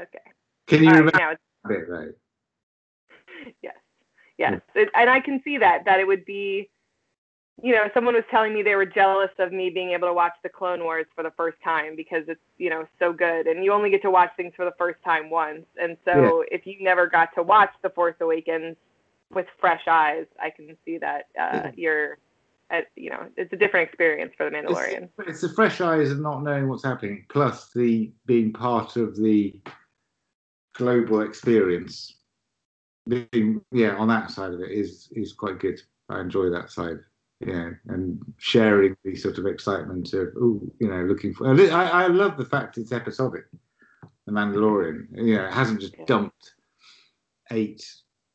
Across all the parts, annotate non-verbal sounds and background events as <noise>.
Okay. Can you All right, remember now it's it though? yes, yes, It- and I can see that that it would be, you know, someone was telling me they were jealous of me being able to watch the Clone Wars for the first time because it's you know so good, and you only get to watch things for the first time once, and so if you never got to watch the Force Awakens with fresh eyes, I can see that uh, Yeah. you're, uh, you know, it's a different experience for the Mandalorian. It's, it's the fresh eyes and not knowing what's happening, plus the being part of the global experience. Being, yeah, on that side of it is is quite good. I enjoy that side. Yeah, and sharing the sort of excitement of, oh, you know, looking for. I, I love the fact it's episodic. The Mandalorian, you know, it hasn't just dumped eight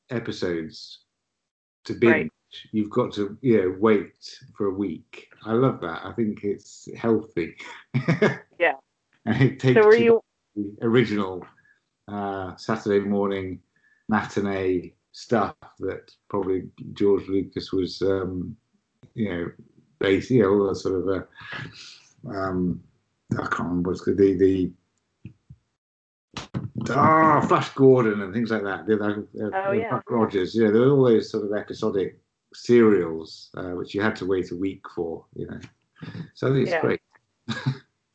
episodes to binge. Right. You've got to, you know, wait for a week. I love that. I think it's healthy. <laughs> Yeah. and it takes So were you original uh, Saturday morning matinee stuff that probably George Lucas was, um, you know, based, you know, all the sort of, uh, um, I can't remember what's good, the, the, ah, Flash Gordon and things like that. The, Oh, yeah. Buck Rogers, you know, there were all those sort of episodic serials uh, which you had to wait a week for, you know. So I think it's Yeah. great.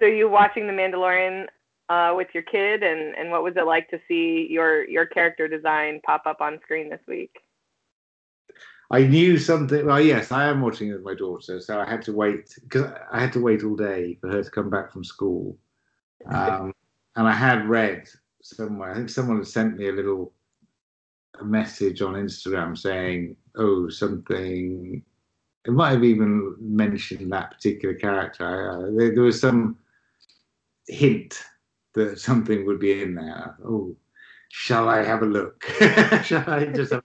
So you're watching the Mandalorian uh, with your kid, and and what was it like to see your your character design pop up on screen this week? I knew something. Well, yes, I am watching it with my daughter, so I had to wait because I had to wait all day for her to come back from school. Um, <laughs> and I had read somewhere. I think someone had sent me a little a message on Instagram saying, "Oh, something." It might have even mentioned that particular character. I, I, there, there was some hint that something would be in there. Oh, shall I have a look? <laughs> shall I just? Have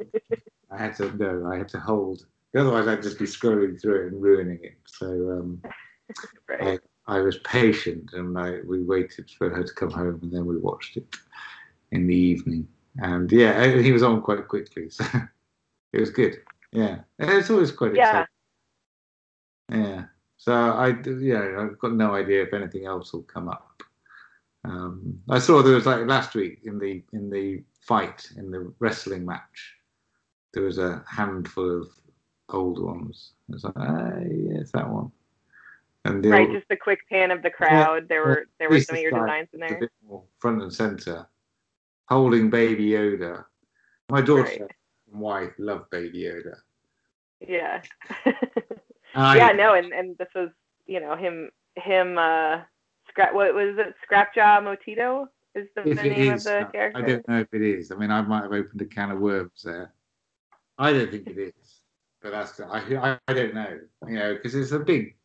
I had to no, I had to hold. Otherwise, I'd just be scrolling through it and ruining it. So um, <laughs> Right. I was patient, and I, we waited for her to come home, and then we watched it in the evening. And yeah, he was on quite quickly, <laughs> so it was good. Yeah, it's always quite Yeah. exciting. Yeah. So I, yeah, I've got no idea if anything else will come up. Um, I saw there was like last week in the in the fight in the wrestling match, there was a handful of old ones. It's like, ah, yes, that one. And the Right. old- Just a quick pan of the crowd. There were there were some of your designs in a there. bit more front and center, holding Baby Yoda. My daughter Right. and wife love Baby Yoda. Yeah. <laughs> I- yeah. No. And and this was you know him him uh scrap what was it Scrapjaw Motito is the, the name is, of the character. I don't know if it is. I mean, I might have opened a can of worms there. I don't think it is, but that's I I, I don't know. You know, because it's a big.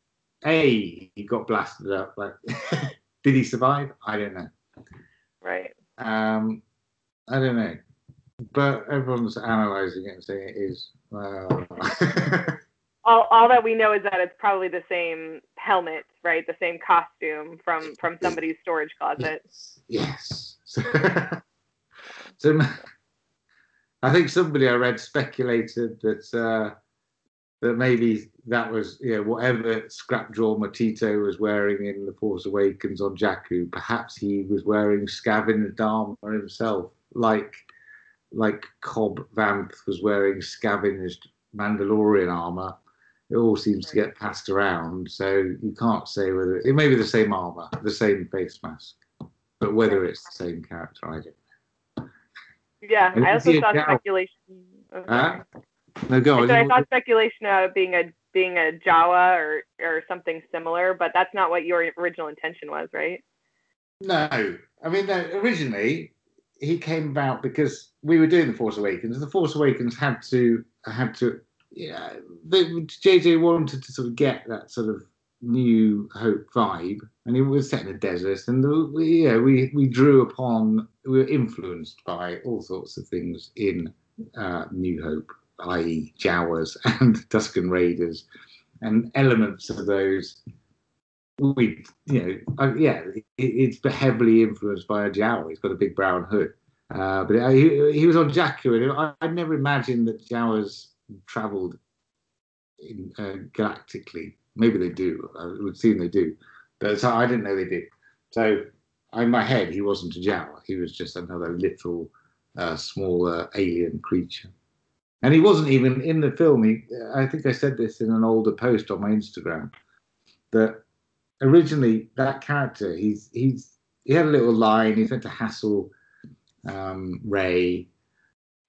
A, he got blasted up. Like, <laughs> did he survive? I don't know. Right. Um, I don't know, but everyone's analysing it and saying it is. Well, <laughs> all, all that we know is that it's probably the same helmet, right? The same costume from from somebody's storage closet. yes. Yes. <laughs> so I think somebody I read speculated that uh, that maybe that was you know whatever Scrapjaw Matito was wearing in The Force Awakens on Jakku, perhaps he was wearing scavenged armor himself, like like Cobb Vanth was wearing scavenged Mandalorian armor. It all seems to get passed around, so you can't say whether it may be the same armor, the same face mask, but whether it's the same character, I don't. know. Yeah, And I also saw speculation. Huh? No, go I on. said I saw speculation about it being a being a Jawa or or something similar, but that's not what your original intention was, right? No, I mean no, originally he came about because we were doing the Force Awakens, the Force Awakens had to had to yeah. JJ wanted to sort of get that sort of new hope vibe, and it was set in a desert, and the, we, yeah, we we drew upon we were influenced by all sorts of things in uh, New Hope, i.e. Jawas <laughs> and Tusken Raiders, and elements of those we, you know, uh, yeah, it, it's heavily influenced by a Jawa. He's got a big brown hood. Uh, but he, he was on Jakku, and I, I'd never imagined that Jawas travelled in, uh, galactically. Maybe they do. I would assume they do, but so I didn't know they did. So in my head, he wasn't a Jawa. He was just another little, uh, smaller alien creature. And he wasn't even in the film. He, I think I said this in an older post on my Instagram that originally that character, he's he's he had a little line. He meant to hassle um, Rey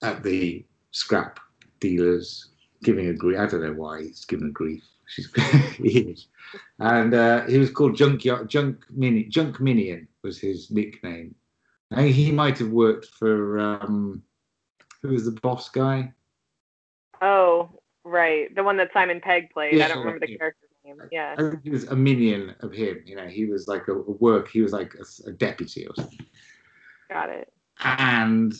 at the scrap dealers, giving a grief. I don't know why he's giving a grief. She's <laughs> he is, and uh, he was called Junkyard Junk Mini Junk Minion was his nickname. And he might have worked for um, who was the boss guy? Oh, right, the one that Simon Pegg played. Yeah, I don't remember the yeah. character's name. Yeah. I think he was a minion of him. You know, he was like a, a work. He was like a, a deputy or something. Got it. And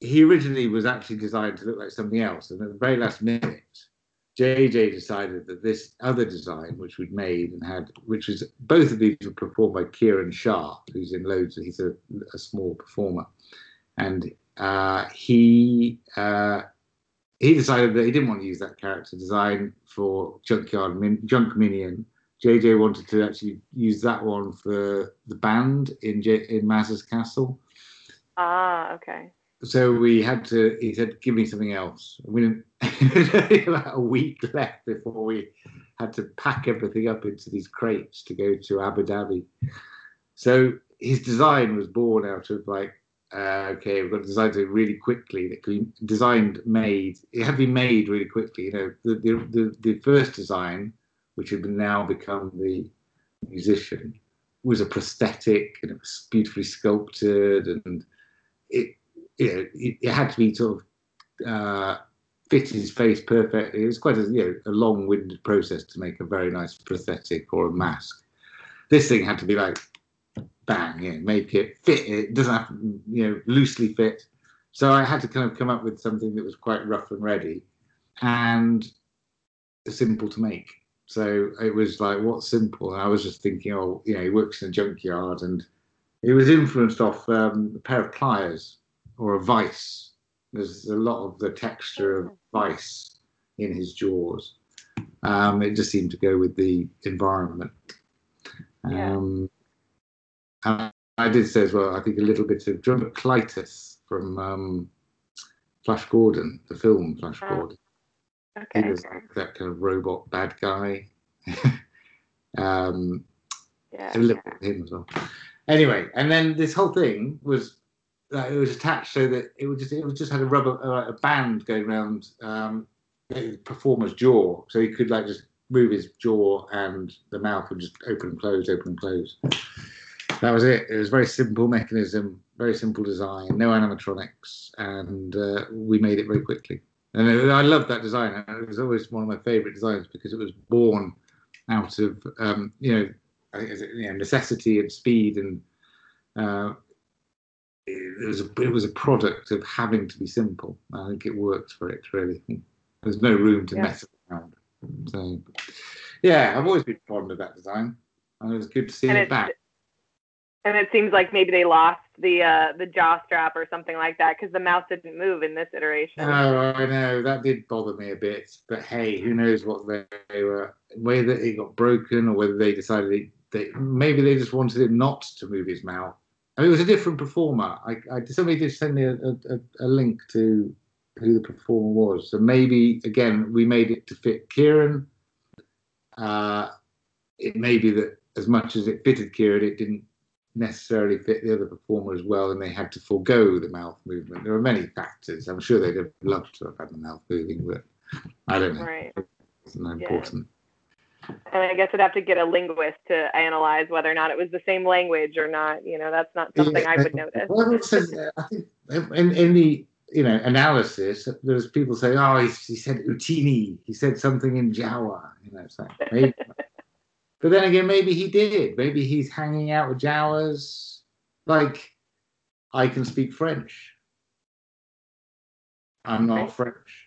he originally was actually designed to look like something else. And at the very last minute, JJ decided that this other design, which we'd made and had, which was both of these were performed by Kiran Shah, who's in loads. He's a, a small performer, and uh, he uh, he decided that he didn't want to use that character design for Junkyard Min- Junk Minion. JJ wanted to actually use that one for the band in J- in Maz's castle Ah, okay. So we had to he said give me something else. We didn't <laughs> about a week left before we had to pack everything up into these crates to go to abu dhabi. So his design was born out of like uh, okay we've got to design it really quickly that could be designed made it had to be made really quickly you know. The the, the, the first design which had now become the musician was a prosthetic and it was beautifully sculpted and it know, it, it had to be sort of uh, fit his face perfectly. It was quite a, you know, a long-winded process to make a very nice prosthetic or a mask. This thing had to be like, bang, you know, make it fit. It doesn't have to, you know, loosely fit. So I had to kind of come up with something that was quite rough and ready, and simple to make. So it was like, what's simple? And I was just thinking, oh, you know, he works in a junkyard, and it was influenced off um, a pair of pliers or a vice. There's a lot of the texture of vice in his jaws. Um, it just seemed to go with the environment. Yeah. Um, and I did say as well, I think a little bit of Klytus from um, Flash Gordon, the film Flash Oh, Gordon. He Okay. was like that kind of robot bad guy. <laughs> um, Yeah. a little bit of him as well. Anyway, and then this whole thing was uh, it was attached so that it would just it was just had a rubber uh, a band going around um, the performer's jaw, so he could like just move his jaw and the mouth would just open and close, open and close. That was it. It was very simple mechanism, very simple design, no animatronics, and uh, we made it very quickly. And it- I loved that design. It was always one of my favourite designs because it was born out of um, you know you know, necessity and speed and uh, it was a, it was a product of having to be simple. I think it worked for it really. There's no room to Yeah. mess around. So yeah, I've always been fond of that design, and it was good to see And it back. And it seems like maybe they lost the uh, the jaw strap or something like that because the mouth didn't move in this iteration. Oh, I know that did bother me a bit, but hey, who knows what they, they were, whether it got broken or whether they decided they, they maybe they just wanted it not to move his mouth. I mean, it was a different performer. I, I somebody did send me a, a, a link to who the performer was. So maybe again we made it to fit Kiran. Uh, it may be that as much as it fitted Kiran, it didn't necessarily fit the other performer as well, and they had to forego the mouth movement. There are many factors. I'm sure they'd have loved to have had the mouth moving, but I don't know. Right. It's not Yeah. important. And I guess I'd have to get a linguist to analyze whether or not it was the same language or not. You know, that's not something I would notice. Well, uh, I think in, in the you know analysis, there's people saying, "Oh, he, he said Utini. He said something in Jawa." You know, it's like, maybe. <laughs> but then again, maybe he did. Maybe he's hanging out with Jawas. Like, I can speak French. I'm not Right. French.